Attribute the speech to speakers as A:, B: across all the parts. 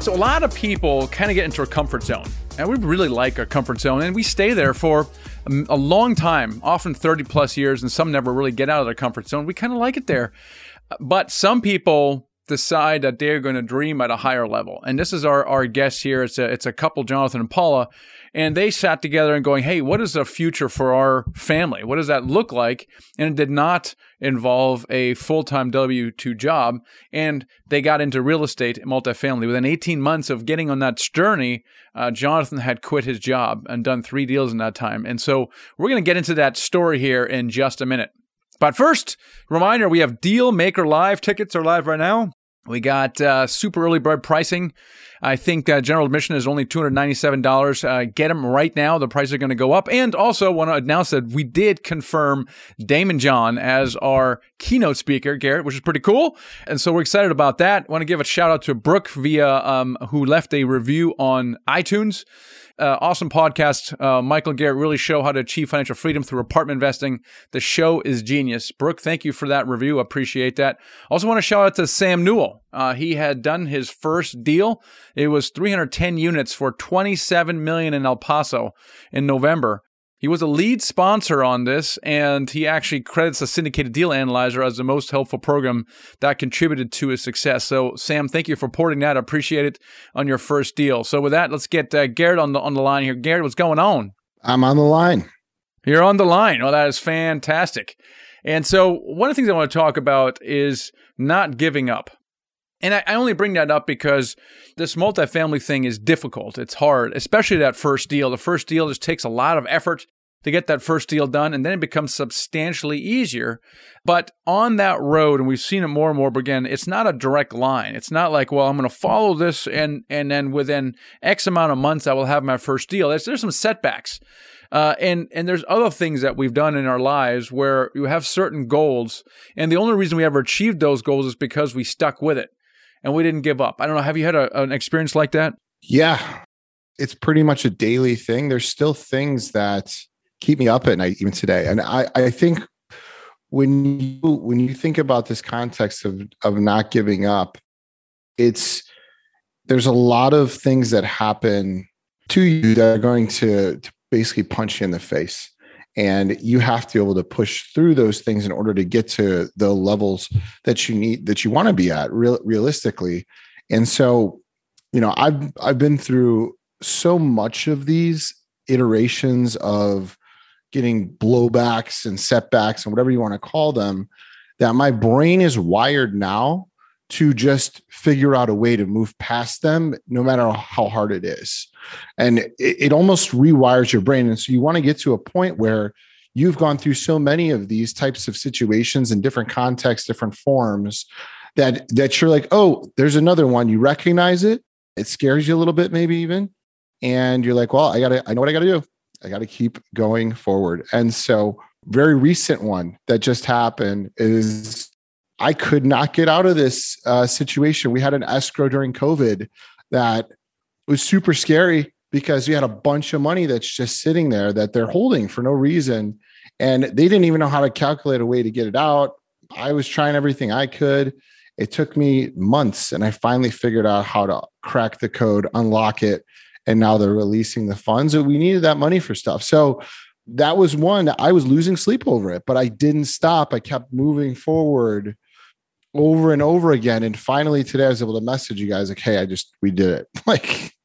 A: So, a lot of people kind of get into a comfort zone, and we really like our comfort zone, and we stay there for um, a long time, often 30 plus years, and some never really get out of their comfort zone. We kind of like it there. But some people decide that they're going to dream at a higher level. And this is our, our guest here. It's a, it's a couple, Jonathan and Paula, and they sat together and going, Hey, what is the future for our family? What does that look like? And it did not involve a full time W 2 job. And they got into real estate multifamily. Within 18 months of getting on that journey, uh, Jonathan had quit his job and done three deals in that time. And so we're going to get into that story here in just a minute. But first, reminder we have Deal Maker Live. Tickets are live right now. We got uh, super early bird pricing. I think uh, general admission is only $297. Uh, get them right now. The prices are going to go up. And also, want to announce that we did confirm Daymond John as our keynote speaker, Garrett, which is pretty cool. And so we're excited about that. Want to give a shout out to Brooke via um, who left a review on iTunes uh, awesome podcast. Uh, Michael Garrett really show how to achieve financial freedom through apartment investing. The show is genius. Brooke, thank you for that review. Appreciate that. Also want to shout out to Sam Newell. Uh, he had done his first deal. It was 310 units for 27 million in El Paso in November. He was a lead sponsor on this, and he actually credits the Syndicated Deal Analyzer as the most helpful program that contributed to his success. So, Sam, thank you for porting that. I appreciate it on your first deal. So, with that, let's get uh, Garrett on the on the line here. Garrett, what's going on?
B: I'm on the line.
A: You're on the line. Oh, that is fantastic. And so, one of the things I want to talk about is not giving up. And I, only bring that up because this multifamily thing is difficult. It's hard, especially that first deal. The first deal just takes a lot of effort to get that first deal done, and then it becomes substantially easier. But on that road, and we've seen it more and more, but again, it's not a direct line. It's not like, well, I'm going to follow this, and and then within X amount of months, I will have my first deal. There's, there's some setbacks. Uh, and and there's other things that we've done in our lives where you have certain goals, and the only reason we ever achieved those goals is because we stuck with it and we didn't give up. I don't know. Have you had a, an experience like that?
B: Yeah, it's pretty much a daily thing. There's still things that keep me up at night even today, and I I think when you when you think about this context of of not giving up, it's there's a lot of things that happen to you that are going to, to basically punch you in the face and you have to be able to push through those things in order to get to the levels that you need that you want to be at real, realistically. And so you know i've i've been through so much of these iterations of getting blowbacks and setbacks and whatever you want to call them that my brain is wired now to just figure out a way to move past them no matter how hard it is. And it, it, almost rewires your brain. And so you want to get to a point where you've gone through so many of these types of situations in different contexts different forms that that you're like oh there's another one. You recognize it. It scares you a little bit maybe even. And you're like well i gotta i know what i gotta do. I gotta keep going forward. And so very recent one that just happened is I could not get out of this uh, situation. We had an escrow during COVID that was super scary because we had a bunch of money that's just sitting there that they're holding for no reason. And they didn't even know how to calculate a way to get it out. I was trying everything I could. It took me months and I finally figured out how to crack the code, unlock it. And now they're releasing the funds. We needed that money for stuff. So that was one I was losing sleep over it, but I didn't stop. I kept moving forward over and over again. And finally today I was able to message you guys like, hey, I just we did it. Like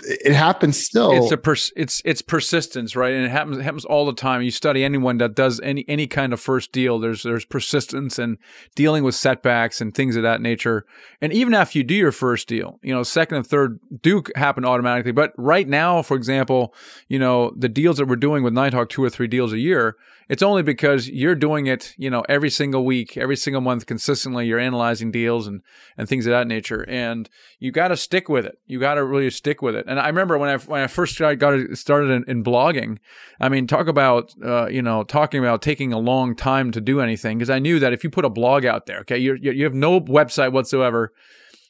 B: it happens still.
A: It's a pers- it's it's persistence, right? And it happens it happens all the time. You study anyone that does any any kind of first deal. There's there's persistence and dealing with setbacks and things of that nature. And even after you do your first deal, you know, second and third do happen automatically. But right now, for example, you know, the deals that we're doing with Nighthawk, two or three deals a year, it's only because you're doing it, you know, every single week, every single month consistently. You're analyzing deals and and things of that nature, and you got to stick with it. You got to really stick with it. And I remember when I when I first got started in, in blogging, I mean, talk about uh, you know talking about taking a long time to do anything because I knew that if you put a blog out there, okay, you you have no website whatsoever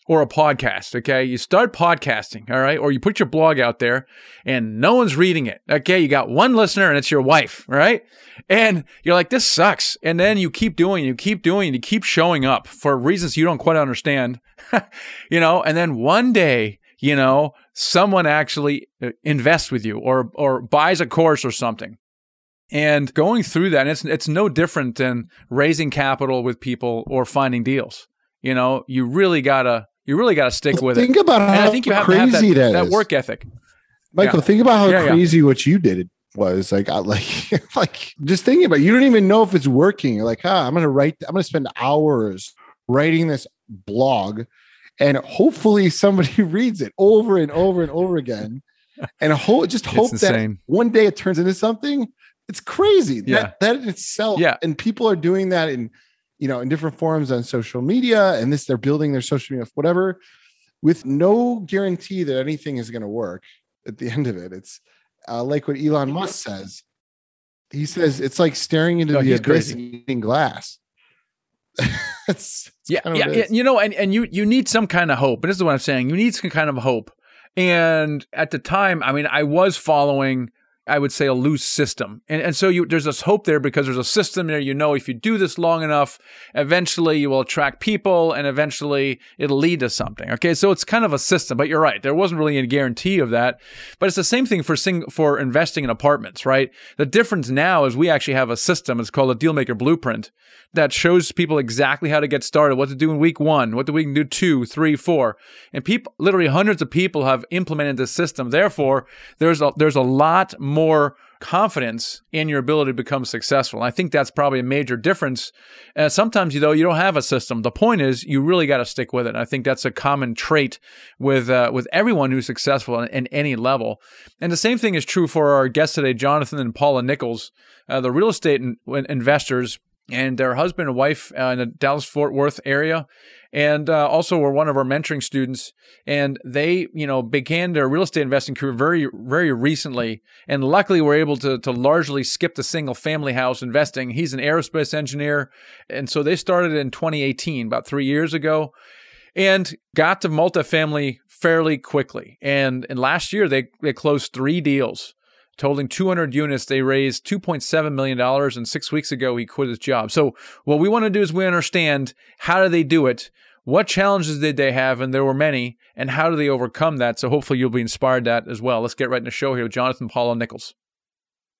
A: or a podcast, okay? You start podcasting, all right? Or you put your blog out there and no one's reading it, okay? You got one listener and it's your wife, right? And you're like, this sucks. And then you keep doing, you keep doing, you keep showing up for reasons you don't quite understand, you know? And then one day, you know, someone actually uh, invests with you or, or buys a course or something. And going through that, it's, it's no different than raising capital with people or finding deals. You know, you really gotta you really got to stick with
B: think
A: it.
B: Think about how
A: I think you have
B: crazy
A: to have that,
B: that,
A: that work ethic.
B: Michael, yeah. think about how yeah, crazy yeah. what you did was. Like, I, like, like just thinking about. It, you don't even know if it's working. You're like, ah, I'm gonna write. I'm gonna spend hours writing this blog, and hopefully somebody reads it over and over and over again, and hope just hope that one day it turns into something. It's crazy. Yeah. That, that in itself.
A: Yeah.
B: And people are doing that in you know, in different forums on social media, and this they're building their social media, whatever, with no guarantee that anything is going to work at the end of it. It's uh, like what Elon Musk says. He says it's like staring into no, the abyss and eating glass.
A: it's, yeah, yeah, yeah, you know, and, and you you need some kind of hope. And this is what I'm saying. You need some kind of hope. And at the time, I mean, I was following I would say a loose system. And, and so you, there's this hope there because there's a system there. You know, if you do this long enough, eventually you will attract people and eventually it'll lead to something. Okay. So it's kind of a system, but you're right. There wasn't really any guarantee of that, but it's the same thing for sing, for investing in apartments, right? The difference now is we actually have a system. It's called a dealmaker blueprint that shows people exactly how to get started, what to do in week one, what do we can do two, three, four. And people, literally hundreds of people have implemented this system. Therefore, there's a, there's a lot more confidence in your ability to become successful. And I think that's probably a major difference. Uh, sometimes, you know, you don't have a system. The point is, you really got to stick with it. And I think that's a common trait with uh, with everyone who's successful in, in, any level. And the same thing is true for our guests today, Jonathan and Paula Nichols, uh, the real estate in, investors and their husband and wife uh, in the Dallas Fort Worth area, and uh, also were one of our mentoring students. And they, you know, began their real estate investing career very, very recently, and luckily were able to to largely skip the single family house investing. He's an aerospace engineer, and so they started in 2018, about three years ago, and got to multifamily fairly quickly. And and last year they they closed three deals totaling 200 units. They raised $2.7 million, and six weeks ago, he quit his job. So, what we want to do is we understand how do they do it? What challenges did they have? And there were many. And how do they overcome that? So, hopefully, you'll be inspired that as well. Let's get right in the show here with Jonathan Paula Nichols.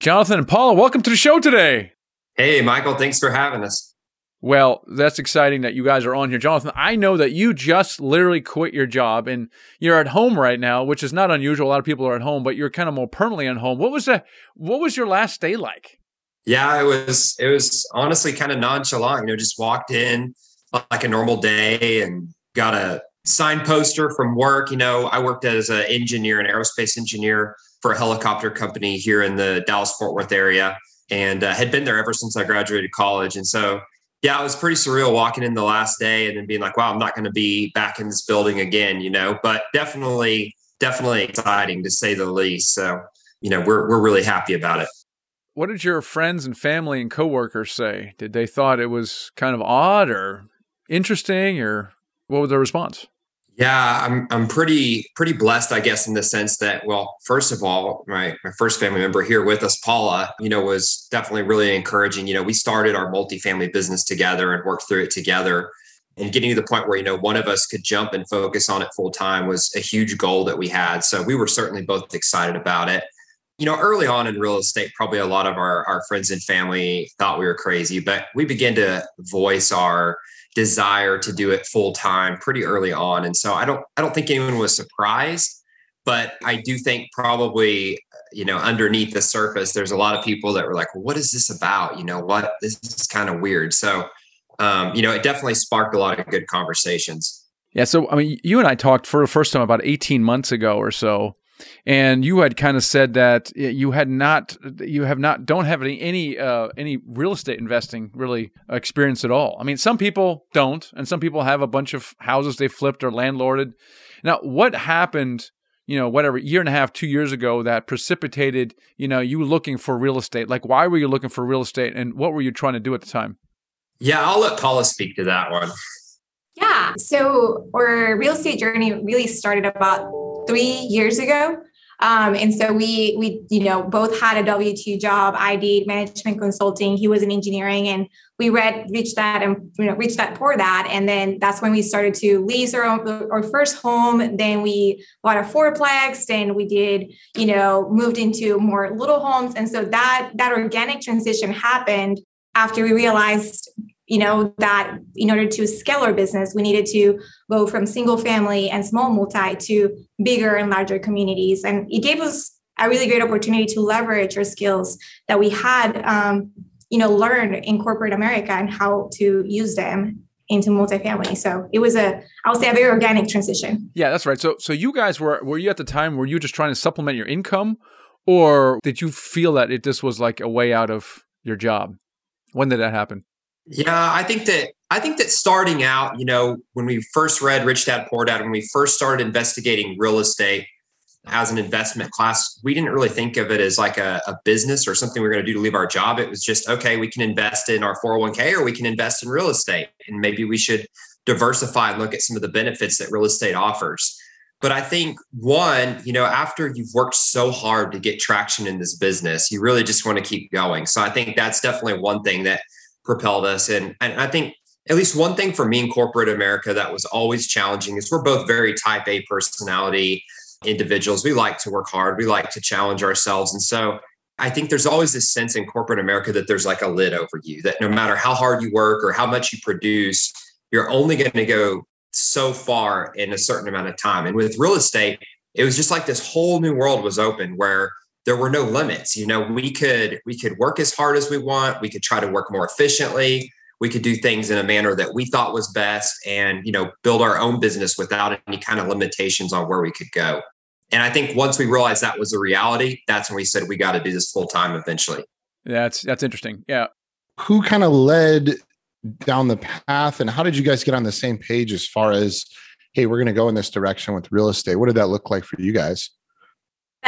A: Jonathan and Paula, welcome to the show today.
C: Hey, Michael. Thanks for having us.
A: Well, that's exciting that you guys are on here. Jonathan, I know that you just literally quit your job and you're at home right now, which is not unusual. A lot of people are at home, but you're kind of more permanently at home. What was that what was your last day like?
C: Yeah, it was it was honestly kind of nonchalant, you know, just walked in like a normal day and got a sign poster from work. You know, I worked as an engineer, an aerospace engineer for a helicopter company here in the Dallas Fort Worth area and uh, had been there ever since I graduated college. And so yeah, it was pretty surreal walking in the last day and then being like, wow, I'm not going to be back in this building again, you know, but definitely, definitely exciting to say the least. So, you know, we're, we're really happy about it.
A: What did your friends and family and coworkers say? Did they thought it was kind of odd or interesting or what was their response?
C: Yeah, I'm I'm pretty pretty blessed, I guess, in the sense that, well, first of all, my my first family member here with us, Paula, you know, was definitely really encouraging. You know, we started our multifamily business together and worked through it together. And getting to the point where, you know, one of us could jump and focus on it full time was a huge goal that we had. So we were certainly both excited about it. You know, early on in real estate, probably a lot of our, our friends and family thought we were crazy, but we began to voice our desire to do it full time pretty early on. And so I don't I don't think anyone was surprised, But I do think probably, you know, underneath the surface, there's a lot of people that were like, well, what is this about? You know, what this is kind of weird. So, um, you know, it definitely sparked a lot of good conversations.
A: Yeah. So, I mean, you and I talked for the first time about 18 months ago or so. And you had kind of said that you had not, you have not, don't have any any uh, any real estate investing really experience at all. I mean, some people don't, and some people have a bunch of houses they flipped or landlorded. Now, what happened? You know, whatever year and a half, two years ago, that precipitated you know you looking for real estate. Like, why were you looking for real estate, and what were you trying to do at the time?
C: Yeah, I'll let Paula speak to that one.
D: Yeah. So our real estate journey really started about three years ago. Um, and so we we you know both had a W two job. I did management consulting. He was in engineering, and we read reached that and you know reached that for that. And then that's when we started to lease our own, our first home. Then we bought a fourplex. Then we did you know moved into more little homes. And so that that organic transition happened after we realized you know that in order to scale our business we needed to go from single family and small multi to bigger and larger communities. And it gave us a really great opportunity to leverage our skills that we had um, you know learned in corporate america and how to use them into multifamily. So it was a i would say a very organic transition.
A: Yeah that's right. So so you guys were were you at the time were you just trying to supplement your income? Or did you feel that it this was like a way out of your job? When did that happen
C: yeah, I think that I think that starting out, you know, when we first read Rich Dad Poor Dad, when we first started investigating real estate as an investment class, we didn't really think of it as like a, a business or something we are going to do to leave our job. It was just okay, we can invest in our 401k or we can invest in real estate, and maybe we should diversify and look at some of the benefits that real estate offers. But I think one, you know, after you've worked so hard to get traction in this business, you really just want to keep going. So I think that's definitely one thing that propelled us. And, and I think at least one thing for me in corporate America that was always challenging is we're both very type A personality individuals. We like to work hard, we like to challenge ourselves. And so I think there's always this sense in corporate America that there's like a lid over you, that no matter how hard you work or how much you produce, you're only going to go so far in a certain amount of time. And with real estate, it was just like this whole new world was open where there were no limits you know we could we could work as hard as we want we could try to work more efficiently we could do things in a manner that we thought was best and you know build our own business without any kind of limitations on where we could go. And i think once we realized that was a reality that's when we said we got to do this full time eventually.
A: That's that's interesting. Yeah.
B: Who kind of led down the path and how did you guys get on the same page as far as hey we're going to go in this direction with real estate? What did that look like for you guys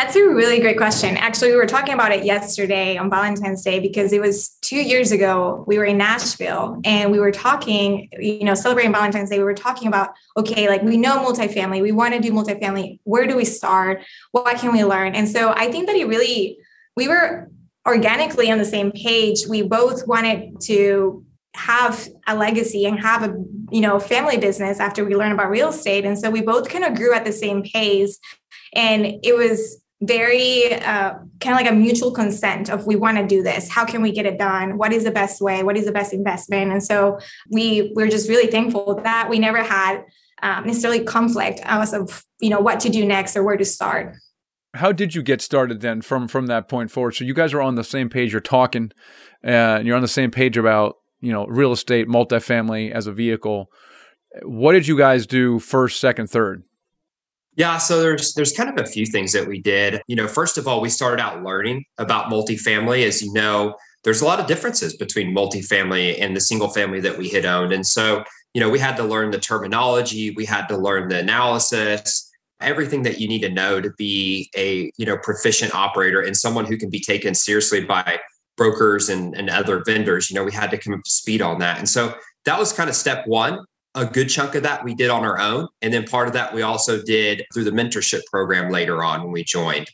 D: that's a really great question. Actually, we were talking about it yesterday on Valentine's Day because it was two years ago. We were in Nashville and we were talking, you know, celebrating Valentine's Day. We were talking about, okay, like we know multifamily, we want to do multifamily. Where do we start? What can we learn? And so I think that it really, we were organically on the same page. We both wanted to have a legacy and have a you know family business after we learn about real estate and so we both kind of grew at the same pace and it was very uh, kind of like a mutual consent of we want to do this. How can we get it done? What is the best way? What is the best investment? And so we we're just really thankful that we never had um, necessarily conflict as of you know what to do next or where to start.
A: How did you get started then from from that point forward? So you guys are on the same page you're talking uh, and you're on the same page about you know real estate multifamily as a vehicle. What did you guys do first second third
C: yeah, so there's there's kind of a few things that we did. You know, first of all, we started out learning about multifamily. As you know, there's a lot of differences between multifamily and the single family that we had owned. And so, you know, we had to learn the terminology, we had to learn the analysis, everything that you need to know to be a, you know, proficient operator and someone who can be taken seriously by brokers and, and other vendors. You know, we had to come up to speed on that. And so that was kind of step one a good chunk of that we did on our own. And then part of that we also did through the mentorship program later on when we joined.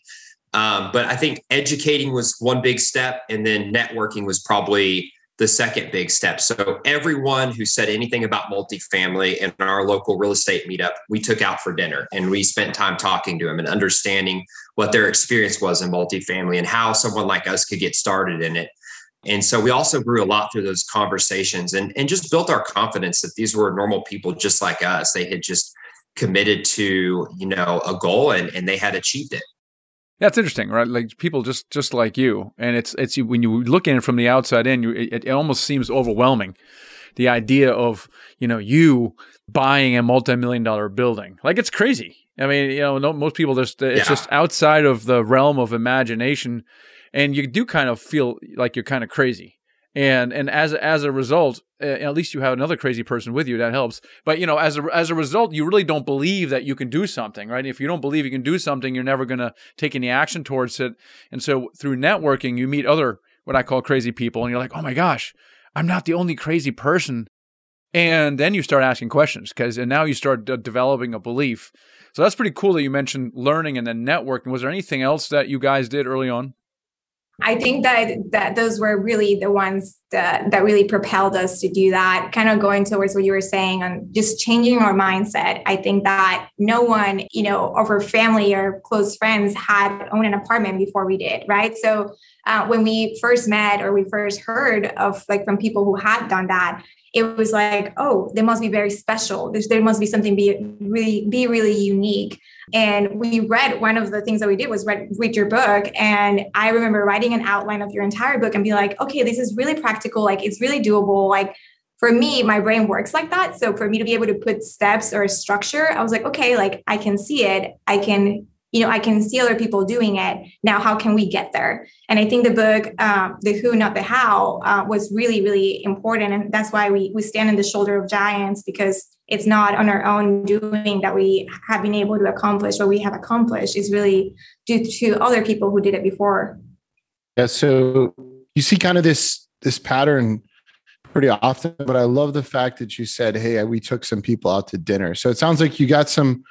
C: Um, but I think educating was one big step, and then networking was probably the second big step. So everyone who said anything about multifamily in our local real estate meetup, we took out for dinner and we spent time talking to them and understanding what their experience was in multifamily and how someone like us could get started in it. And so we also grew a lot through those conversations and, and just built our confidence that these were normal people just like us. They had just committed to, you know, a goal and, and they had achieved it.
A: It's interesting, right? Like people just just like you, and it's it's when you look at it from the outside in, you, it, it almost seems overwhelming. The idea of you know you buying a multi-million dollar building, like it's crazy. I mean, you know, no, most people just it's yeah. just outside of the realm of imagination, and you do kind of feel like you're kind of crazy and and as as a result, uh, at least you have another crazy person with you that helps. But you know, as a as a result, you really don't believe that you can do something, right? If you don't believe you can do something, you're never going to take any action towards it. And so through networking, you meet other what I call crazy people, and you're like, oh my gosh, I'm not the only crazy person. And then you start asking questions because, and now you start d- developing a belief. So that's pretty cool that you mentioned learning and then networking. Was there anything else that you guys did early on?
D: I think that that those were really the ones that, that really propelled us to do that. Kind of going towards what you were saying on just changing our mindset. I think that no one, you know, of our family or close friends had owned an apartment before we did, right? So uh, when we first met or we first heard of like from people who had done that, it was like, oh, they must be very special. There must be something be really be really unique. And we read one of the things that we did was read, read your book. And I remember writing an outline of your entire book and be like, okay, this is really practical. Like it's really doable. Like for me, my brain works like that. So for me to be able to put steps or structure, I was like, okay, like I can see it. I can you know, I can see other people doing it. Now, how can we get there? And I think the book, um, The Who, Not the How, uh, was really, really important. And that's why we, we stand in the shoulder of giants because it's not on our own doing that we have been able to accomplish what we have accomplished. It's really due to other people who did it before.
B: Yeah. So you see kind of this, this pattern pretty often, but I love the fact that you said, Hey, we took some people out to dinner. So it sounds like you got some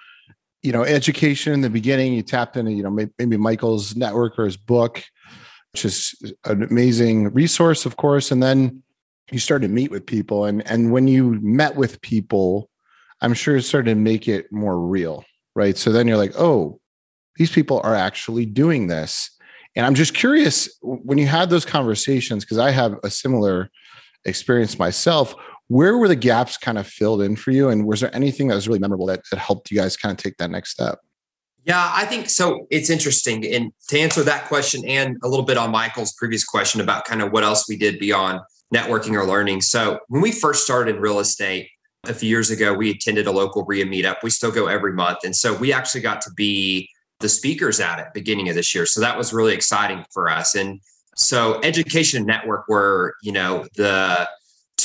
B: you know, education in the beginning, you tapped into, you know, maybe Michael's network or his book, which is an amazing resource, of course. And then you started to meet with people. And, and when you met with people, I'm sure it started to make it more real, right? So then you're like, oh, these people are actually doing this. And I'm just curious when you had those conversations, because I have a similar experience myself where were the gaps kind of filled in for you? And was there anything that was really memorable that, that helped you guys kind of take that next step?
C: Yeah i think so it's interesting and to answer that question and a little bit on michael's previous question about kind of what else we did beyond networking or learning. So when we first started in real estate a few years ago we attended a local REIA meetup. We still go every month and so we actually got to be the speakers at it beginning of this year. So that was really exciting for us. And so education and network were you know the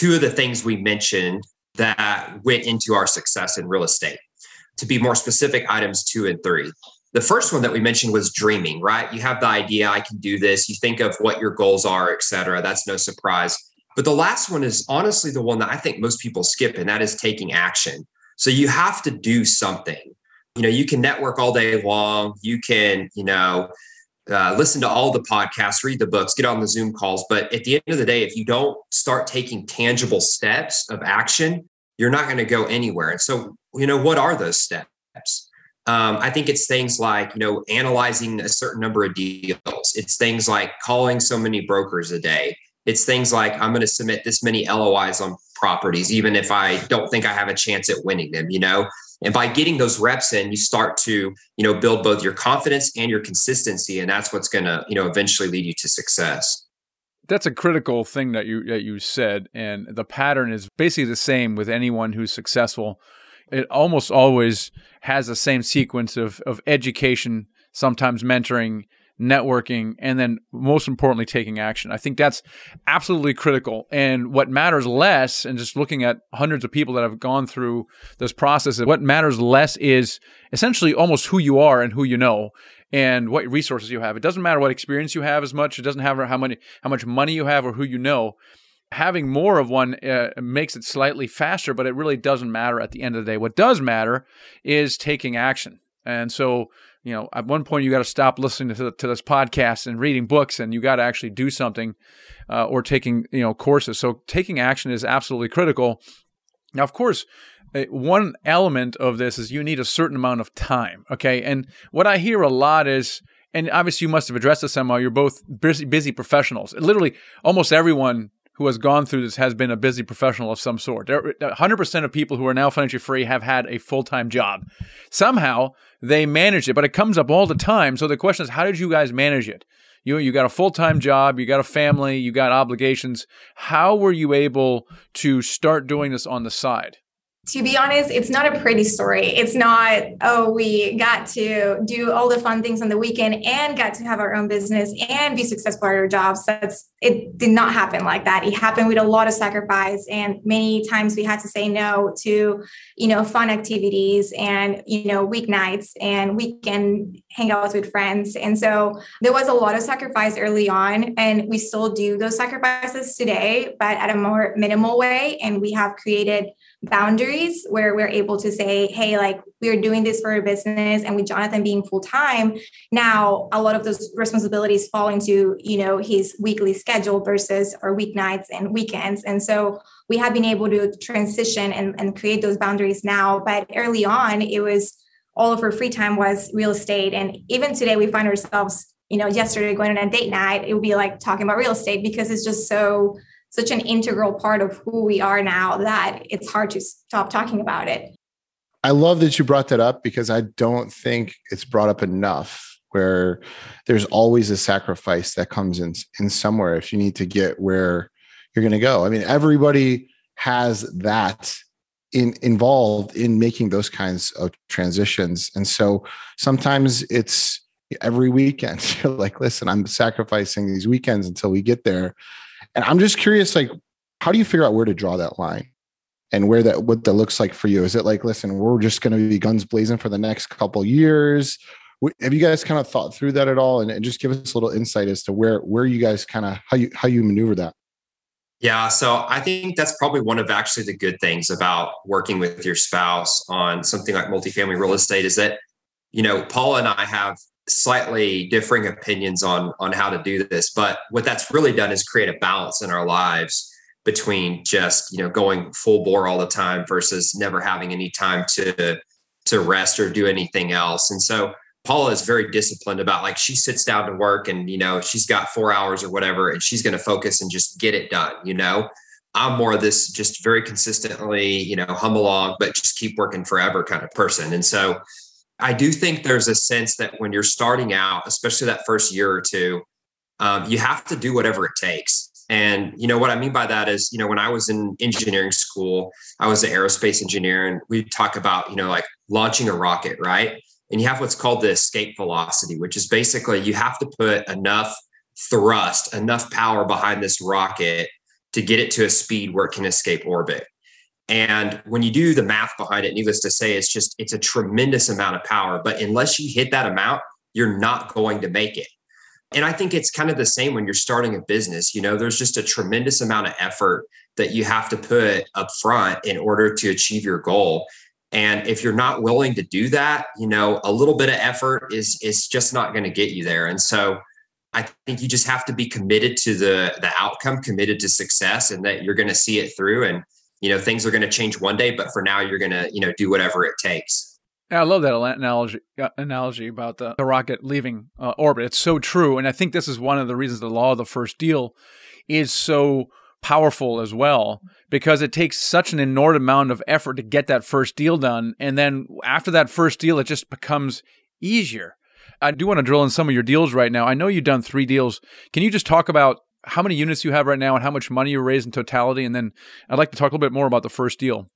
C: two of the things we mentioned that went into our success in real estate. To be more specific, items two and three. The first one that we mentioned was dreaming, right? You have the idea, I can do this. You think of what your goals are, et cetera. That's no surprise. But the last one is honestly the one that I think most people skip, and that is taking action. So you have to do something. You know, you can network all day long. You can, you know, uh, listen to all the podcasts, read the books, get on the Zoom calls. But at the end of the day, if you don't start taking tangible steps of action, you're not going to go anywhere. And so, you know, what are those steps? Um, I think it's things like, you know, analyzing a certain number of deals. It's things like calling so many brokers a day. It's things like I'm going to submit this many LOIs on properties, even if I don't think I have a chance at winning them, you know? And by getting those reps in, you start to, you know, build both your confidence and your consistency. And that's what's going to, you know, eventually lead you to success.
A: That's a critical thing that you that you said, and the pattern is basically the same with anyone who's successful. It almost always has the same sequence of of education, sometimes mentoring, networking, and then most importantly, taking action. I think that's absolutely critical. And what matters less, and just looking at hundreds of people that have gone through this process, what matters less is essentially almost who you are and who you know and what resources you have. It doesn't matter what experience you have as much. It doesn't matter how many how much money you have or who you know. Having more of one uh, makes it slightly faster, but it really doesn't matter at the end of the day. What does matter is taking action. And so you know, at one point you got to stop listening to, to this podcast and reading books, and you got to actually do something uh, or taking you know courses. So taking action is absolutely critical. Now, of course, uh, one element of this is you need a certain amount of time. Okay, and what I hear a lot is, and obviously you must have addressed this somehow. You're both busy, busy professionals. Literally, almost everyone who has gone through this has been a busy professional of some sort. 100% of people who are now financially free have had a full time job. Somehow they manage it, but it comes up all the time. So the question is, how did you guys manage it? You, you got a full time job, you got a family, you got obligations. How were you able to start doing this on the side?
D: To be honest, it's not a pretty story. It's not, oh, we got to do all the fun things on the weekend and got to have our own business and be successful at our jobs. That's it did not happen like that. It happened with a lot of sacrifice. And many times we had to say no to, you know, fun activities and, you know, weeknights and weekend hangouts with friends. And so there was a lot of sacrifice early on. And we still do those sacrifices today, but at a more minimal way. And we have created boundaries where we're able to say, hey, like we're doing this for a business and with Jonathan being full time, now a lot of those responsibilities fall into, you know, his weekly schedule versus our weeknights and weekends. And so we have been able to transition and, and create those boundaries now. But early on, it was all of her free time was real estate. And even today we find ourselves, you know, yesterday going on a date night, it would be like talking about real estate because it's just so such an integral part of who we are now that it's hard to stop talking about it.
B: I love that you brought that up because I don't think it's brought up enough where there's always a sacrifice that comes in in somewhere if you need to get where you're going to go. I mean everybody has that in involved in making those kinds of transitions and so sometimes it's every weekend you're like listen I'm sacrificing these weekends until we get there and I'm just curious, like, how do you figure out where to draw that line and where that what that looks like for you? Is it like, listen, we're just going to be guns blazing for the next couple years? Have you guys kind of thought through that at all? And, and just give us a little insight as to where where you guys kind of how you how you maneuver that.
C: Yeah, so I think that's probably one of actually the good things about working with your spouse on something like multifamily real estate is that, you know, Paula and I have slightly differing opinions on on how to do this but what that's really done is create a balance in our lives between just you know going full bore all the time versus never having any time to to rest or do anything else. And so paula is very disciplined about like she sits down to work and you know she's got four hours or whatever and she's going to focus and just get it done you know? I'm more of this just very consistently you know hum along but just keep working forever kind of person. And so I do think there's a sense that when you're starting out, especially that first year or two, um, you have to do whatever it takes. And you know what I mean by that is, you know, when I was in engineering school, I was an aerospace engineer, and we talk about, you know, like launching a rocket, right? And you have what's called the escape velocity, which is basically you have to put enough thrust, enough power behind this rocket to get it to a speed where it can escape orbit. And when you do the math behind it, needless to say, it's just it's a tremendous amount of power. But unless you hit that amount, you're not going to make it. And I think it's kind of the same when you're starting a business. You know, there's just a tremendous amount of effort that you have to put up front in order to achieve your goal. And if you're not willing to do that, you know, a little bit of effort is is just not going to get you there. And so I think you just have to be committed to the the outcome, committed to success, and that you're going to see it through. And you know things are going to change one day but for now you're going to you know do whatever it takes
A: yeah, I love that analogy uh, analogy about the, the rocket leaving uh, orbit. It's so true, and I think this is one of the reasons the law of the first deal is so powerful as well because it takes such an inordinate amount of effort to get that first deal done, and then after that first deal, it just becomes easier. I do want to drill in some of your deals right now. I know you've done three deals. Can you just talk about how many units you have right now and how much money you raised in totality. And then I'd like to talk a little bit more about the first deal.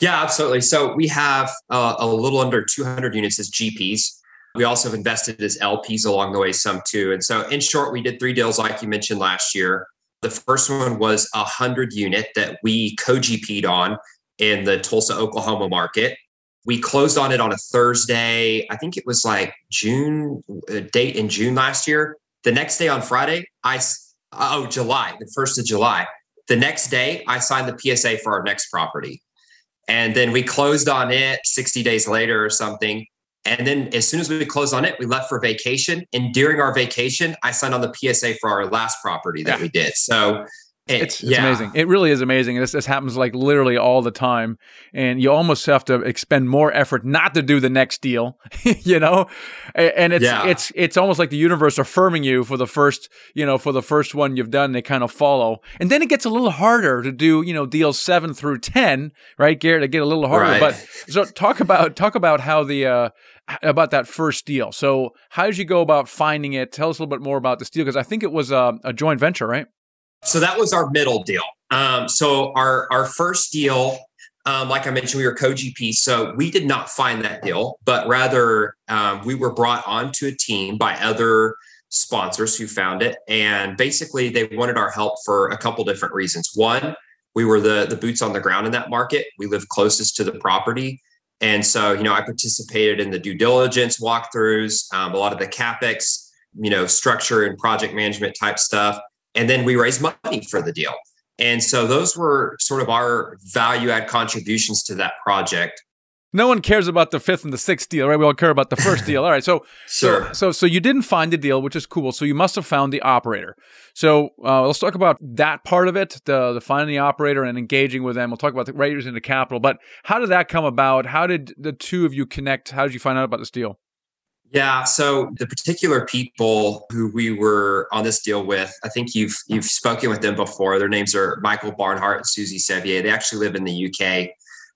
C: Yeah, absolutely. So we have uh, a little under 200 units as GPs. We also have invested as LPs along the way, some too. And so, in short, we did three deals, like you mentioned last year. The first one was a 100 unit that we co GP'd on in the Tulsa, Oklahoma market. We closed on it on a Thursday. I think it was like June, a date in June last year. The next day on Friday, I oh, July, the first of July. The next day, I signed the PSA for our next property. And then we closed on it 60 days later or something. And then as soon as we closed on it, we left for vacation. And during our vacation, I signed on the PSA for our last property that we did. So
A: It's, it's yeah. amazing. It really is amazing. This, this happens like literally all the time. And you almost have to expend more effort not to do the next deal, you know? And it's, yeah. it's, it's almost like the universe affirming you for the first, you know, for the first one you've done, they kind of follow. And then it gets a little harder to do, you know, deals seven through 10, right? Garrett, to get a little harder. Right. But so talk about, talk about how the, uh, about that first deal. So how did you go about finding it? Tell us a little bit more about this deal. Cause I think it was a, a joint venture, right?
C: So that was our middle deal. Um, so our our first deal, um, like I mentioned, we were co-GP. So we did not find that deal, but rather um, we were brought onto a team by other sponsors who found it, and basically they wanted our help for a couple different reasons. One, we were the the boots on the ground in that market. We lived closest to the property. And so, you know, I participated in the due diligence walkthroughs, um, a lot of the capex, you know, structure and project management type stuff and then we raised money for the deal. And so those were sort of our value add contributions to that project.
A: No one cares about the fifth and the sixth deal, right? We all care about the first deal. All right. So,
C: sure.
A: so, so, so you didn't find the deal, which is cool. So you must have found the operator. So uh, let's talk about that part of it, the, the finding the operator and engaging with them. We'll talk about the raisers into capital, but how did that come about? How did the two of you connect? How did you find out about this deal?
C: Yeah, so the particular people who we were on this deal with, I think you've you've spoken with them before. Their names are Michael Barnhart and Susie Sevier. They actually live in the UK.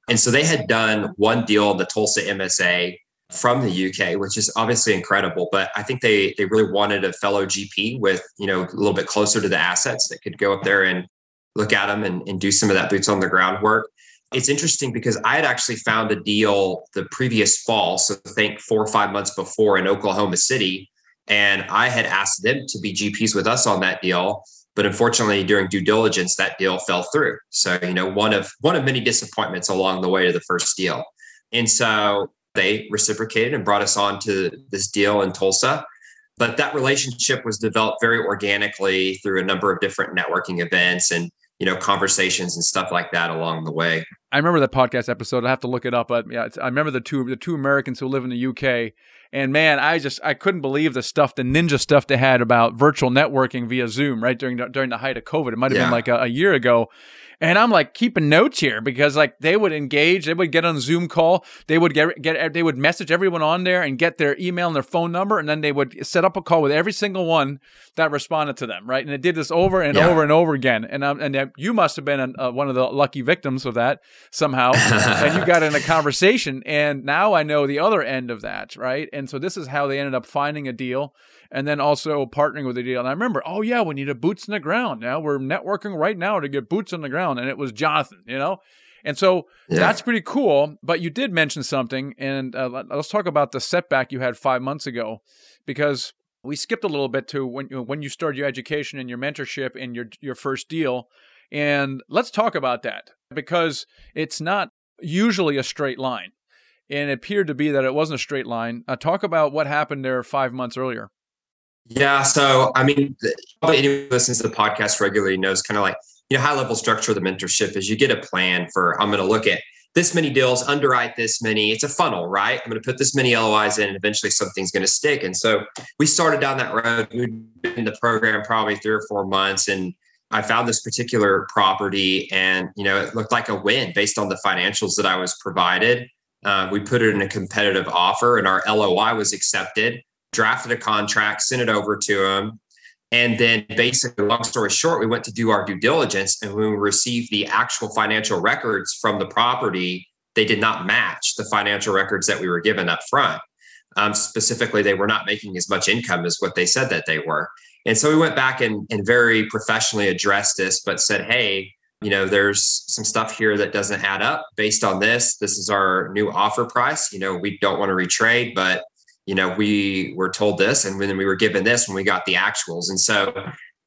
C: And so they had done one deal in the Tulsa MSA from the UK, which is obviously incredible. But I think they they really wanted a fellow GP with, you know, a little bit closer to the assets that could go up there and look at them and, and do some of that boots on the ground work it's interesting because I had actually found a deal the previous fall. So I think four or five months before in Oklahoma City. And I had asked them to be GPs with us on that deal. But unfortunately, during due diligence, that deal fell through. So, you know, one of one of many disappointments along the way to the first deal. And so they reciprocated and brought us on to this deal in Tulsa. But that relationship was developed very organically through a number of different networking events and you know conversations and stuff like that along the way.
A: I remember that podcast episode. I have to look it up, but yeah, I remember the two the two Americans who live in the UK, and man, I just I couldn't believe the stuff, the ninja stuff they had about virtual networking via Zoom, right during during the height of COVID. It might have yeah. been like a, a year ago, and I'm like keeping notes here because like they would engage, they would get on Zoom call, they would get get they would message everyone on there and get their email and their phone number, and then they would set up a call with every single one that responded to them, right? And it did this over and yeah. over and over again. And um, and you must have been uh, one of the lucky victims of that somehow, and you got in a conversation. And now I know the other end of that, right? And so this is how they ended up finding a deal and then also partnering with the deal. And I remember, oh yeah, we need a boots in the ground. Now we're networking right now to get boots on the ground, and it was Jonathan, you know. And so yeah. that's pretty cool. But you did mention something, and uh, let's talk about the setback you had five months ago, because we skipped a little bit to when when you started your education and your mentorship and your your first deal, and let's talk about that because it's not usually a straight line, and it appeared to be that it wasn't a straight line. Uh, talk about what happened there five months earlier.
C: Yeah. So, I mean, probably anyone who listens to the podcast regularly knows kind of like, you know, high level structure of the mentorship is you get a plan for, I'm going to look at this many deals, underwrite this many. It's a funnel, right? I'm going to put this many LOIs in and eventually something's going to stick. And so we started down that road. We'd been in the program probably three or four months. And I found this particular property and, you know, it looked like a win based on the financials that I was provided. Uh, we put it in a competitive offer and our LOI was accepted drafted a contract, sent it over to him. And then basically, long story short, we went to do our due diligence. And when we received the actual financial records from the property, they did not match the financial records that we were given up front. Um, specifically, they were not making as much income as what they said that they were. And so we went back and, and very professionally addressed this, but said, hey, you know, there's some stuff here that doesn't add up based on this. This is our new offer price. You know, we don't want to retrade, but you know, we were told this and then we were given this when we got the actuals. And so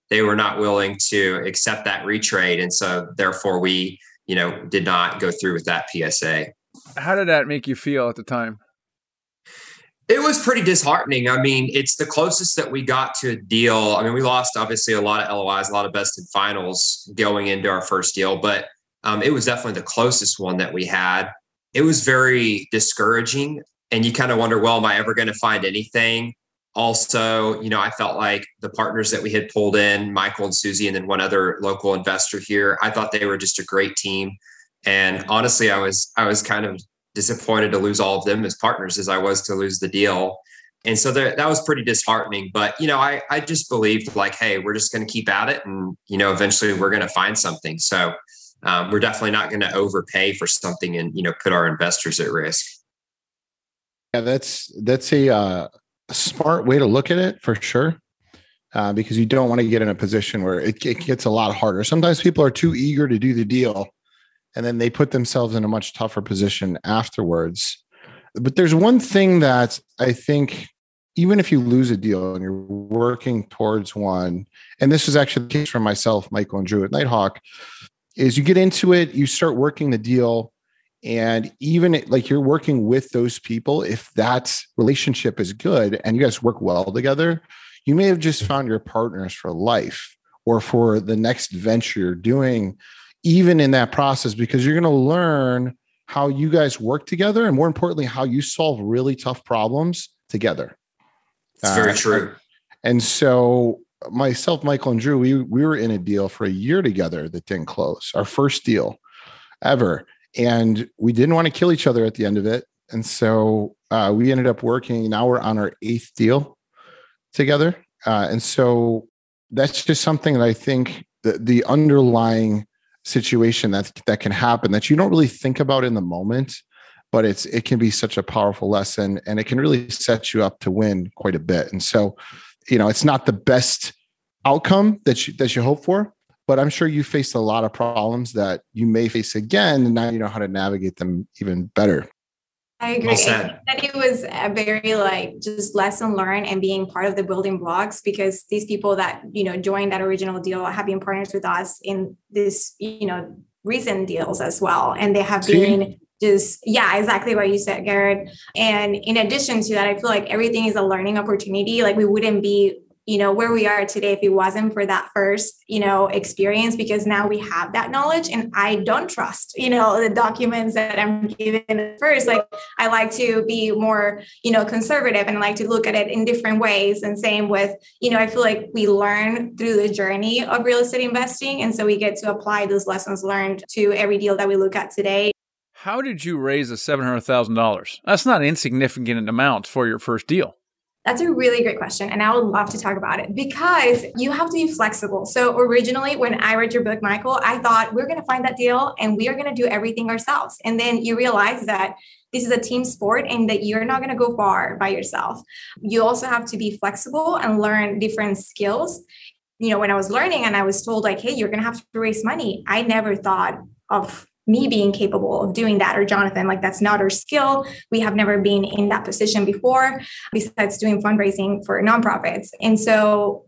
C: they were not willing to accept that retrade. And so therefore we, you know, did not go through with that PSA.
A: How did that make you feel at the time?
C: It was pretty disheartening. I mean, it's the closest that we got to a deal. I mean, we lost obviously a lot of LOIs, a lot of bested finals going into our first deal, but um, it was definitely the closest one that we had. It was very discouraging and you kind of wonder, well, am I ever going to find anything? also, you know, I felt like the partners that we had pulled in, Michael and Susie, and then one other local investor here, I thought they were just a great team. And honestly, I was I was kind of disappointed to lose all of them as partners as I was to lose the deal. And so that, that was pretty disheartening. But, you know, I, I just believed like, hey, we're just going to keep at it. And, you know, eventually we're going to find something. So um, we're definitely not going to overpay for something and, you know, put our investors at risk.
B: Yeah, that's that's a, uh, smart way to look at it for sure. Uh, because you don't want to get in a position where it, it gets a lot harder. Sometimes people are too eager to do the deal and then they put themselves in a much tougher position afterwards. But there's one thing that I think, even if you lose a deal and you're working towards one, and this is actually the case for myself, Michael, and Drew at Nighthawk, is you get into it, you start working the deal, and even like you're working with those people, if that relationship is good and you guys work well together, you may have just found your partners for life or for the next venture you're doing even in that process because you're going to learn how you guys work together and more importantly how you solve really tough problems together.
C: It's very uh, true.
B: and so myself michael and drew we, we were in a deal for a year together that didn't close our first deal ever and we didn't want to kill each other at the end of it. And so uh, we ended up working now we're on our eighth deal together. Uh, and so that's just something that i think the, the underlying situation that that can happen that you don't really think about in the moment but it's it can be such a powerful lesson and it can really set you up to win quite a bit. And so you know it's not the best outcome that you that you hope for but i'm sure you faced a lot of problems that you may face again and now you know how to navigate them even better
D: I agree. Well said. that it was a very like just lesson learned and being part of the building blocks because these people that you know joined that original deal have been partners with us in this you know recent deals as well, and they have See? been just yeah exactly what you said garrett and in addition to that i feel like everything is a learning opportunity like we wouldn't be you know where we are today if it wasn't for that first you know experience because now we have that knowledge and i don't trust you know the documents that i'm given first. Like i like to be more you know conservative and like to look at it in different ways. And same with you know i feel like we learn through the journey of real estate investing. And so we get to apply those lessons learned to every deal that we look at today.
A: How did you raise a $700000 that's not an insignificant amount for your first deal
D: that's a really great question. And I would love to talk about it because you have to be flexible. So, originally, when I read your book, Michael, I thought we're going to find that deal and we are going to do everything ourselves. And then you realize that this is a team sport and that you're not going to go far by yourself. You also have to be flexible and learn different skills. You know, when I was learning and I was told, like, hey, you're going to have to raise money, I never thought of me being capable of doing that or jonathan like that's not our skill. We have never been in that position before besides doing fundraising for nonprofits. And so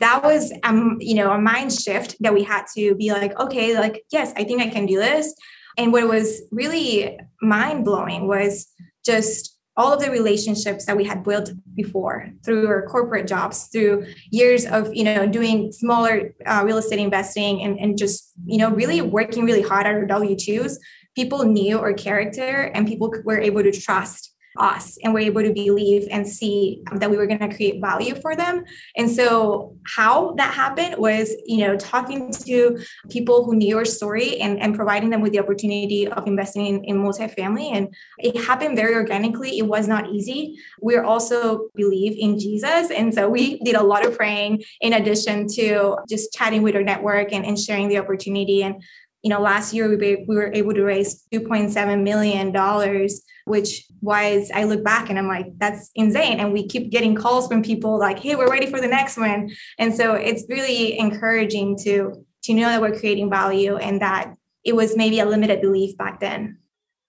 D: that was um you know a mind shift that we had to be like okay like yes i think i can do this. And what was really mind blowing was just all of the relationships that we had built before through our corporate jobs through years of you know doing smaller uh, real estate investing and, and just you know really working really hard at our w2s people knew our character and people were able to trust us and we're able to believe and see that we were going to create value for them. And so how that happened was you know talking to people who knew our story and, and providing them with the opportunity of investing in, in multifamily and it happened very organically. It was not easy. We also believe in jesus and so we did a lot of praying in addition to just chatting with our network and, and sharing the opportunity. And you know last year we, we were able to raise 2.7 million dollars which was I look back and I'm like, that's insane. And we keep getting calls from people like, hey, we're ready for the next one. And so it's really encouraging to to know that we're creating value and that it was maybe a limited belief back then.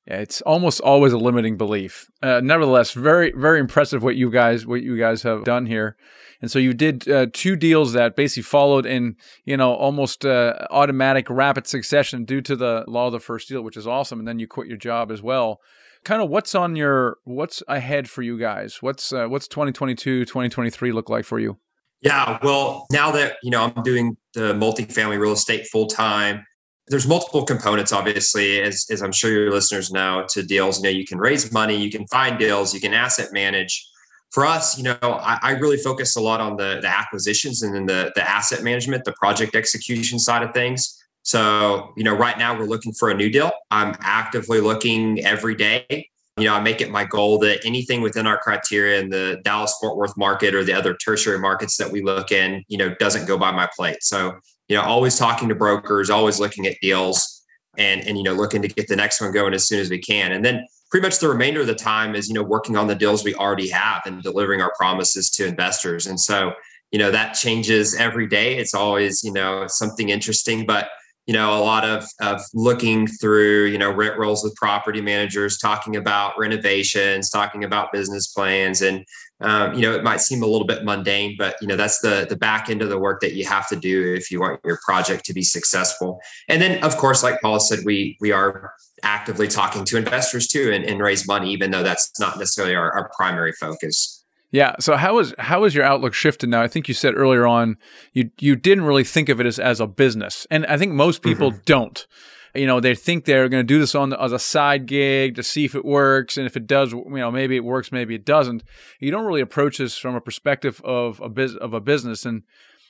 A: Yeah, it's almost always a limiting belief. Uh, nevertheless, very very impressive what you guys what you guys have done here. And so you did uh, two deals that basically followed in, you know, almost uh, automatic rapid succession due to the law of the first deal, which is awesome. And then you quit your job as well kind of what's on your what's ahead for you guys? What's uh, what's 2022 2023 look like for you?
C: Yeah well now that you know i'm doing the multifamily real estate full time there's multiple components obviously as, as i'm sure your listeners know to deals. You know you can raise money you can find deals you can asset manage. For us, you know, I, I, really focus a lot on the, the acquisitions and then the, the asset management, the project execution side of things. So, you know, right now we're looking for a new deal. I'm actively looking every day. You know, I make it my goal that anything within our criteria in the Dallas Fort Worth market or the other tertiary markets that we look in, you know, doesn't go by my plate. So, you know, always talking to brokers, always looking at deals and, and, you know, looking to get the next one going as soon as we can. And then pretty much the remainder of the time is, you know, working on the deals we already have and delivering our promises to investors. And so, you know, that changes every day. It's always, you know, something interesting, but you know, a lot of, of looking through, you know, rent rolls with property managers, talking about renovations, talking about business plans. And, um, you know, it might seem a little bit mundane, but, you know, that's the, the back end of the work that you have to do if you want your project to be successful. And then, of course, like Paula said, we, we are actively talking to investors too and, and raise money, even though that's not necessarily our, our primary focus.
A: Yeah. So how is how is your outlook shifted now? I think you said earlier on you you didn't really think of it as as a business, and I think most people mm-hmm. don't. You know, they think they're going to do this on the, as a side gig to see if it works, and if it does, you know, maybe it works, maybe it doesn't. You don't really approach this from a perspective of a biz, of a business. And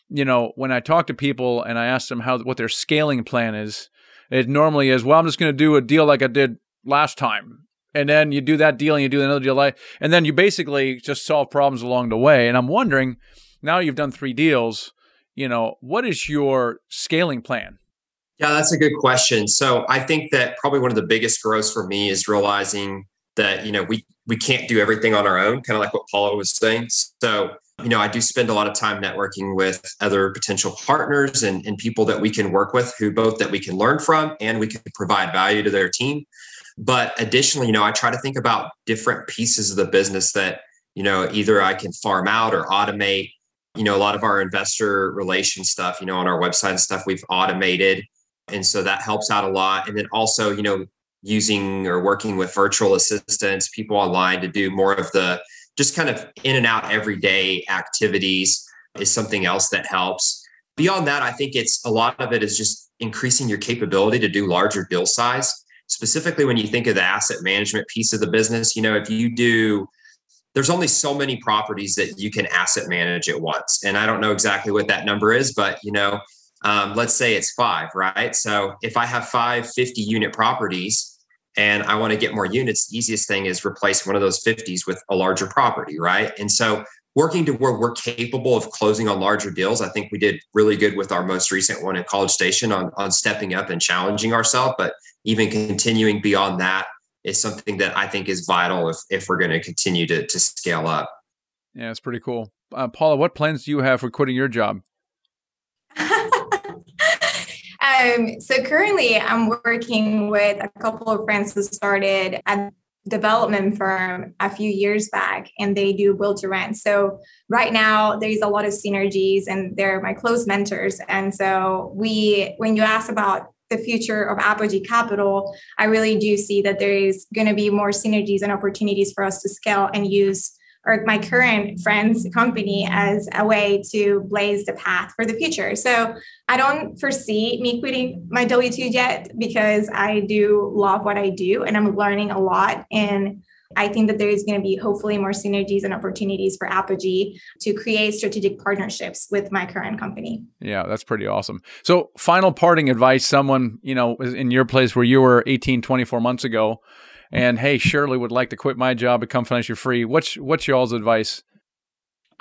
A: you know, when I talk to people and I ask them how what their scaling plan is, it normally is, well, I'm just going to do a deal like I did last time and then you do that deal and you do another deal and then you basically just solve problems along the way. And i'm wondering now you've done three deals you know what is your scaling plan?
C: Yeah that's a good question. So i think that probably one of the biggest growths for me is realizing that you know we we can't do everything on our own kind of like what paula was saying. So you know i do spend a lot of time networking with other potential partners and, and people that we can work with who both that we can learn from and we can provide value to their team but additionally, you know, I try to think about different pieces of the business that, you know, either I can farm out or automate. You know, a lot of our investor relation stuff, you know, on our website and stuff, we've automated. And so that helps out a lot. And then also, you know, using or working with virtual assistants, people online to do more of the just kind of in and out everyday activities is something else that helps. Beyond that, I think it's a lot of it is just increasing your capability to do larger deal size specifically when you think of the asset management piece of the business, you know, if you do, there's only so many properties that you can asset manage at once. And I don't know exactly what that number is, but, you know, um, let's say it's five, right? So if I have five 50 unit properties and I want to get more units, the easiest thing is replace one of those 50s with a larger property, right? And so working to where we're capable of closing on larger deals. I think we did really good with our most recent one in College Station on, on stepping up and challenging ourselves. But even continuing beyond that is something that I think is vital if, if we're going to continue to, to scale up.
A: Yeah, it's pretty cool. Uh, Paula, what plans do you have for quitting your job?
D: um, so currently, I'm working with a couple of friends who started a development firm a few years back, and they do build to rent. So right now, there's a lot of synergies, and they're my close mentors. And so we, when you ask about the future of Apogee Capital, I really do see that there is going to be more synergies and opportunities for us to scale and use or my current friend's company as a way to blaze the path for the future. So I don't foresee me quitting my W 2 yet because I do love what I do and I'm learning a lot. And I think that there is going to be hopefully more synergies and opportunities for Apogee to create strategic partnerships with my current company.
A: Yeah, that's pretty awesome. So, final parting advice someone, you know, in your place where you were 18, 24 months ago, and hey, Shirley would like to quit my job, become financially free. What's what's y'all's advice?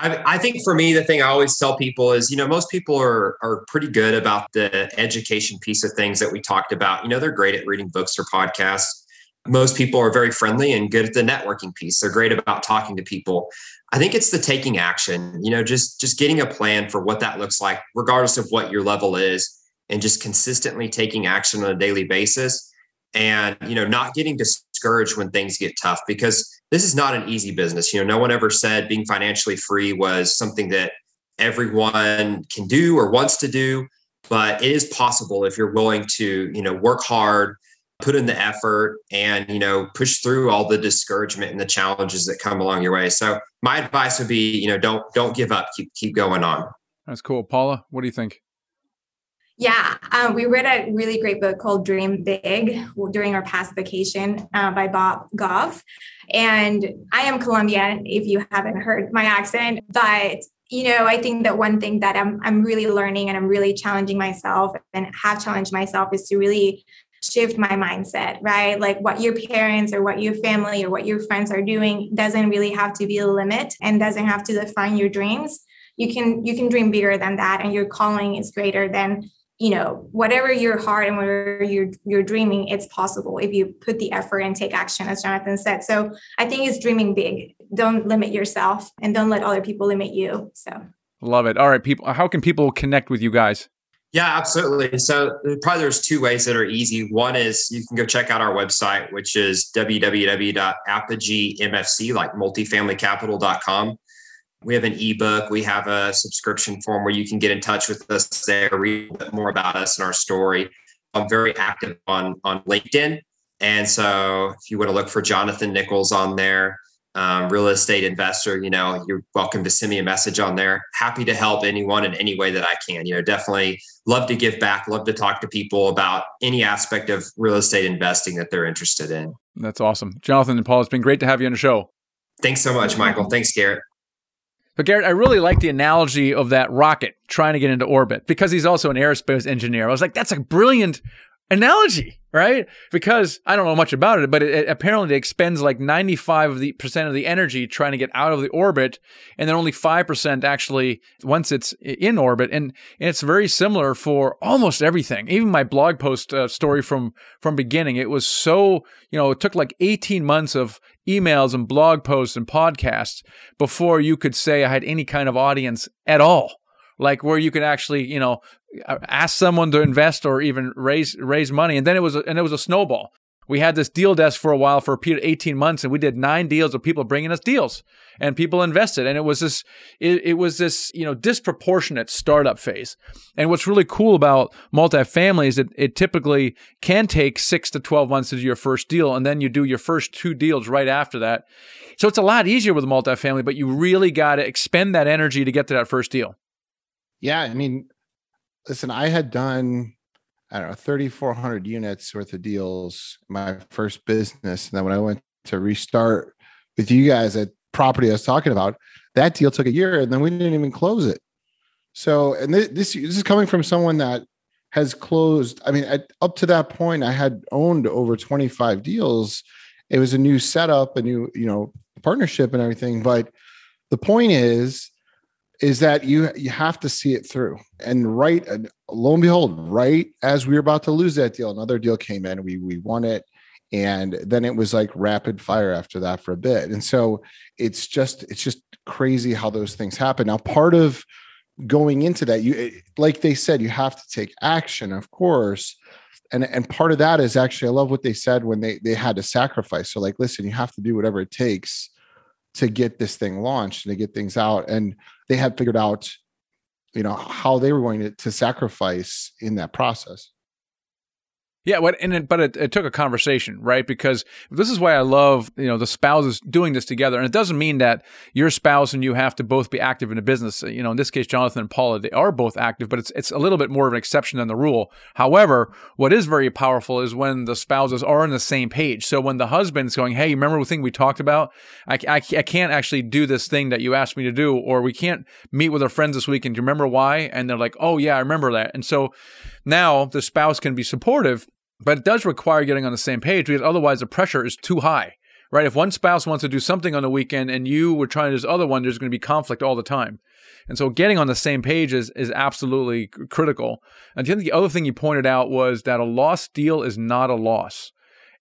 C: I, I, think for me, the thing I always tell people is, you know, most people are are pretty good about the education piece of things that we talked about. You know, they're great at reading books or podcasts most people are very friendly and good at the networking piece. They're great about talking to people. I think it's the taking action, you know, just just getting a plan for what that looks like, regardless of what your level is, and just consistently taking action on a daily basis. And, you know, not getting discouraged when things get tough because this is not an easy business. You know, no one ever said being financially free was something that everyone can do or wants to do, but it is possible if you're willing to, you know, work hard, put in the effort and you know push through all the discouragement and the challenges that come along your way so my advice would be you know don't don't give up keep keep going on
A: that's cool paula what do you think
D: Yeah, um, we read a really great book called Dream Big during our past vacation uh, by Bob Goff. And I am Colombian, if you haven't heard my accent. But, you know, I think that one thing that I'm, I'm really learning and I'm really challenging myself and have challenged myself is to really shift my mindset, right? Like what your parents or what your family or what your friends are doing doesn't really have to be a limit and doesn't have to define your dreams. You can you can dream bigger than that and your calling is greater than you know whatever your heart and whatever you're you're dreaming it's possible if you put the effort and take action as jonathan said. So i think it's dreaming big. Don't limit yourself and don't let other people limit you so.
A: Love it. All right people how can people connect with you guys
C: yeah, absolutely. So uh, probably there's two ways that are easy. One is you can go check out our website, which is www.apogeemfc, like multifamilycapital.com. We have an ebook. We have a subscription form where you can get in touch with us there, read a bit more about us and our story. I'm very active on on LinkedIn, and so if you want to look for Jonathan Nichols on there, um, real estate investor, you know, you're welcome to send me a message on there. Happy to help anyone in any way that I can. You know, definitely love to give back. Love to talk to people about any aspect of real estate investing that they're interested in.
A: That's awesome, Jonathan and Paul. It's been great to have you on the show.
C: Thanks so much, Michael. Thanks, Garrett.
A: But Garrett, I really like the analogy of that rocket trying to get into orbit because he's also an aerospace engineer. I was like, that's a brilliant analogy, right? Because I don't know much about it, but it, it apparently expends like 95 of the percent of the energy trying to get out of the orbit, and then only 5% actually once it's in orbit. And, and it's very similar for almost everything. Even my blog post uh, story from, from beginning, it was so, you know, it took like 18 months of emails and blog posts and podcasts before you could say I had any kind of audience at all like where you can actually, you know, Uh, ask someone to invest or even raise raise money. And then it was a, and it was a snowball. We had this deal desk for a while for a period of 18 months and we did nine deals of people bringing us deals and people invested. And it was this, it, it was this, you know, disproportionate startup phase. And what's really cool about multifamily is that it typically can take six to 12 months to do your first deal. And then you do your first two deals right after that. So it's a lot easier with multifamily, but you really got to expend that energy to get to that first deal.
B: Yeah, I mean, listen, I had done I don't know 3,400 units worth of deals my first business, and then when I went to restart with you guys at property I was talking about, that deal took a year, and then we didn't even close it. So, and this this, is coming from someone that has closed. I mean, at, up to that point, I had owned over 25 deals. It was a new setup, a new you know partnership, and everything. But the point is is that you you have to see it through. And right, and lo and behold, right as we were about to lose that deal, another deal came in. We we won it, and then it was like rapid fire after that for a bit. And so it's just it's just crazy how those things happen. Now, part of going into that, you like they said, you have to take action, of course. And, and part of that is actually, I love what they said when they they had to sacrifice. So, like, listen, you have to do whatever it takes to get this thing launched and to get things out. And they had figured out, you know, how they were going to, to sacrifice in that process.
A: Yeah, what and it, but it, it, took a conversation, right? Because this is why I love you know the spouses doing this together, and it doesn't mean that your spouse and you have to both be active in a business. You know, in this case, Jonathan and Paula they are both active, but it's it's a little bit more of an exception than the rule. However, what is very powerful is when the spouses are on the same page. So when the husband's going, "Hey, remember the thing we talked about? I, I, I can't actually do this thing that you asked me to do, or we can't meet with our friends this weekend. Do you remember why?" And they're like, "Oh yeah, I remember that." And so now the spouse can be supportive but it does require getting on the same page because otherwise the pressure is too high, right? If one spouse wants to do something on the weekend and you were trying to do this other one, there's going to be conflict all the time. And so getting on the same page is, is absolutely critical. And the other thing you pointed out was that a lost deal is not a loss.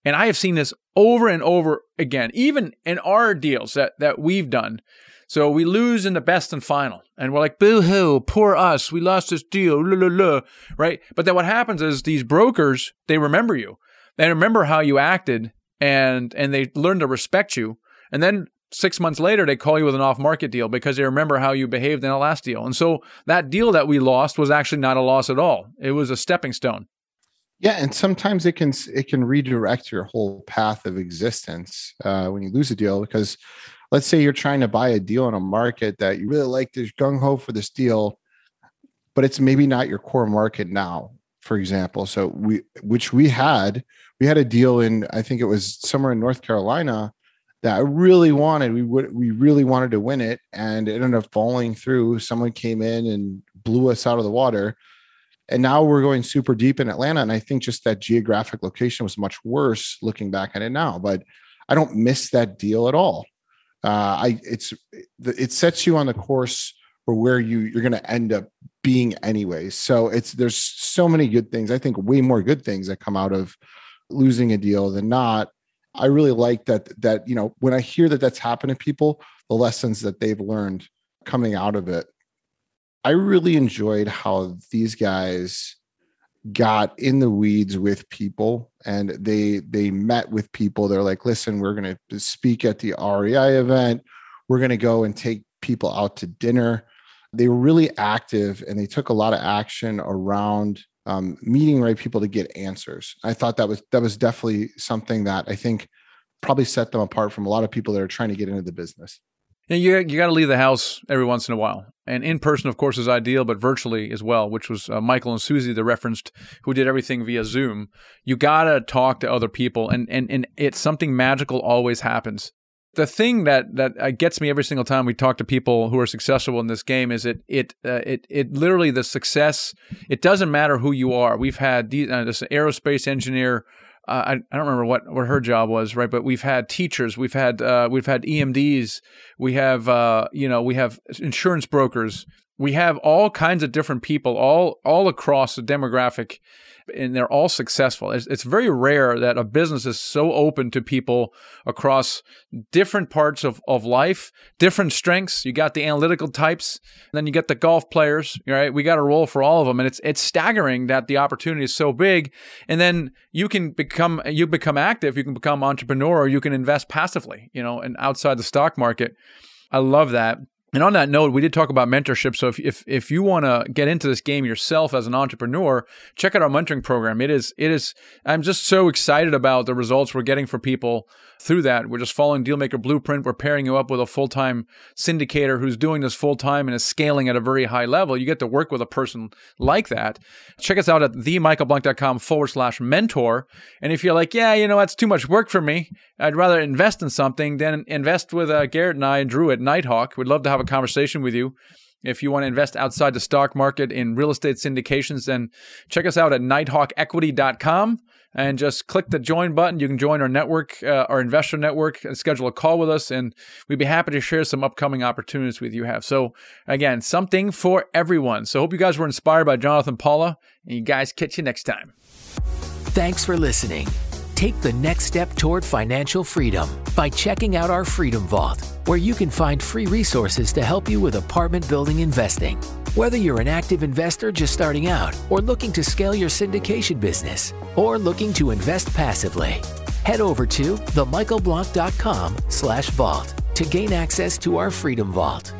A: And I have seen this over and over again, even in our deals that, that we've done. So we lose in the best and final. And we're like, boo hoo, poor us. We lost this deal, la, la, la, right? But then what happens is these brokers, they remember you. They remember how you acted and, and they learn to respect you. And then six months later, they call you with an off market deal because they remember how you behaved in the last deal. And so that deal that we lost was actually not a loss at all. It was a stepping stone.
B: Yeah, and sometimes it can it can redirect your whole path of existence uh, when you lose a deal because let's say you're trying to buy a deal in a market that you really like, there's gung ho for this deal, but it's maybe not your core market now, for example. So we, which we had, we had a deal in, I think it was somewhere in North Carolina that I really wanted. We would, we really wanted to win it, and it ended up falling through. Someone came in and blew us out of the water. And now we're going super deep in Atlanta. And I think just that geographic location was much worse looking back at it now. But I don't miss that deal at all. Uh, I it's it sets you on the course for where you you're going to end up being anyways. So it's there's so many good things. I think way more good things that come out of losing a deal than not. I really like that that you know when I hear that that's happened to people, the lessons that they've learned coming out of it. I really enjoyed how these guys got in the weeds with people and they they met with people. They're like listen we're going to speak at the REI event. We're going to go and take people out to dinner. They were really active and they took a lot of action around um, meeting right people to get answers. I thought that was that was definitely something that i think probably set them apart from a lot of people that are trying to get into the business.
A: And you you got to leave the house every once in a while, and in person, of course, is ideal, but virtually as well. Which was uh, Michael and Susie, the referenced, who did everything via Zoom. You got to talk to other people, and and and it's something magical always happens. The thing that that uh, gets me every single time we talk to people who are successful in this game is it it uh, it it literally the success. It doesn't matter who you are. We've had uh, this aerospace engineer I, I don't remember what, what her job was, right? But we've had teachers, we've had uh, we've had EMDs, we have uh, you know we have insurance brokers, we have all kinds of different people all all across the demographic and they're all successful. It's, it's, very rare that a business is so open to people across different parts of, of life, different strengths. You got the analytical types, then you get the golf players, right? We got a role for all of them. And it's, it's staggering that the opportunity is so big. And then you can become, you become active, you can become entrepreneur, or you can invest passively, you know, and outside the stock market. I love that. And on that note, we did talk about mentorship. So if if, if you want to get into this game yourself as an entrepreneur, check out our mentoring program. It is it is I'm just so excited about the results we're getting for people through that. We're just following Dealmaker Blueprint. We're pairing you up with a full time syndicator who's doing this full time and is scaling at a very high level. You get to work with a person like that. Check us out at themichaelblank.com forward slash mentor. And if you're like, yeah, you know, that's too much work for me, I'd rather invest in something, then invest with uh, Garrett and I and Drew at Nighthawk. We'd love to have a conversation with you. If you want to invest outside the stock market in real estate syndications, then check us out at nighthawkequity.com and just click the join button. You can join our network, uh, our investor network, and schedule a call with us. And we'd be happy to share some upcoming opportunities with you have. So again, something for everyone. So hope you guys were inspired by Jonathan Paula and you guys catch you next time.
E: Thanks for listening. Take the next step toward financial freedom by checking out our Freedom Vault, where you can find free resources to help you with apartment building investing. Whether you're an active investor just starting out, or looking to scale your syndication business, or looking to invest passively, head over to themichaelblank.com slash vault to gain access to our Freedom Vault.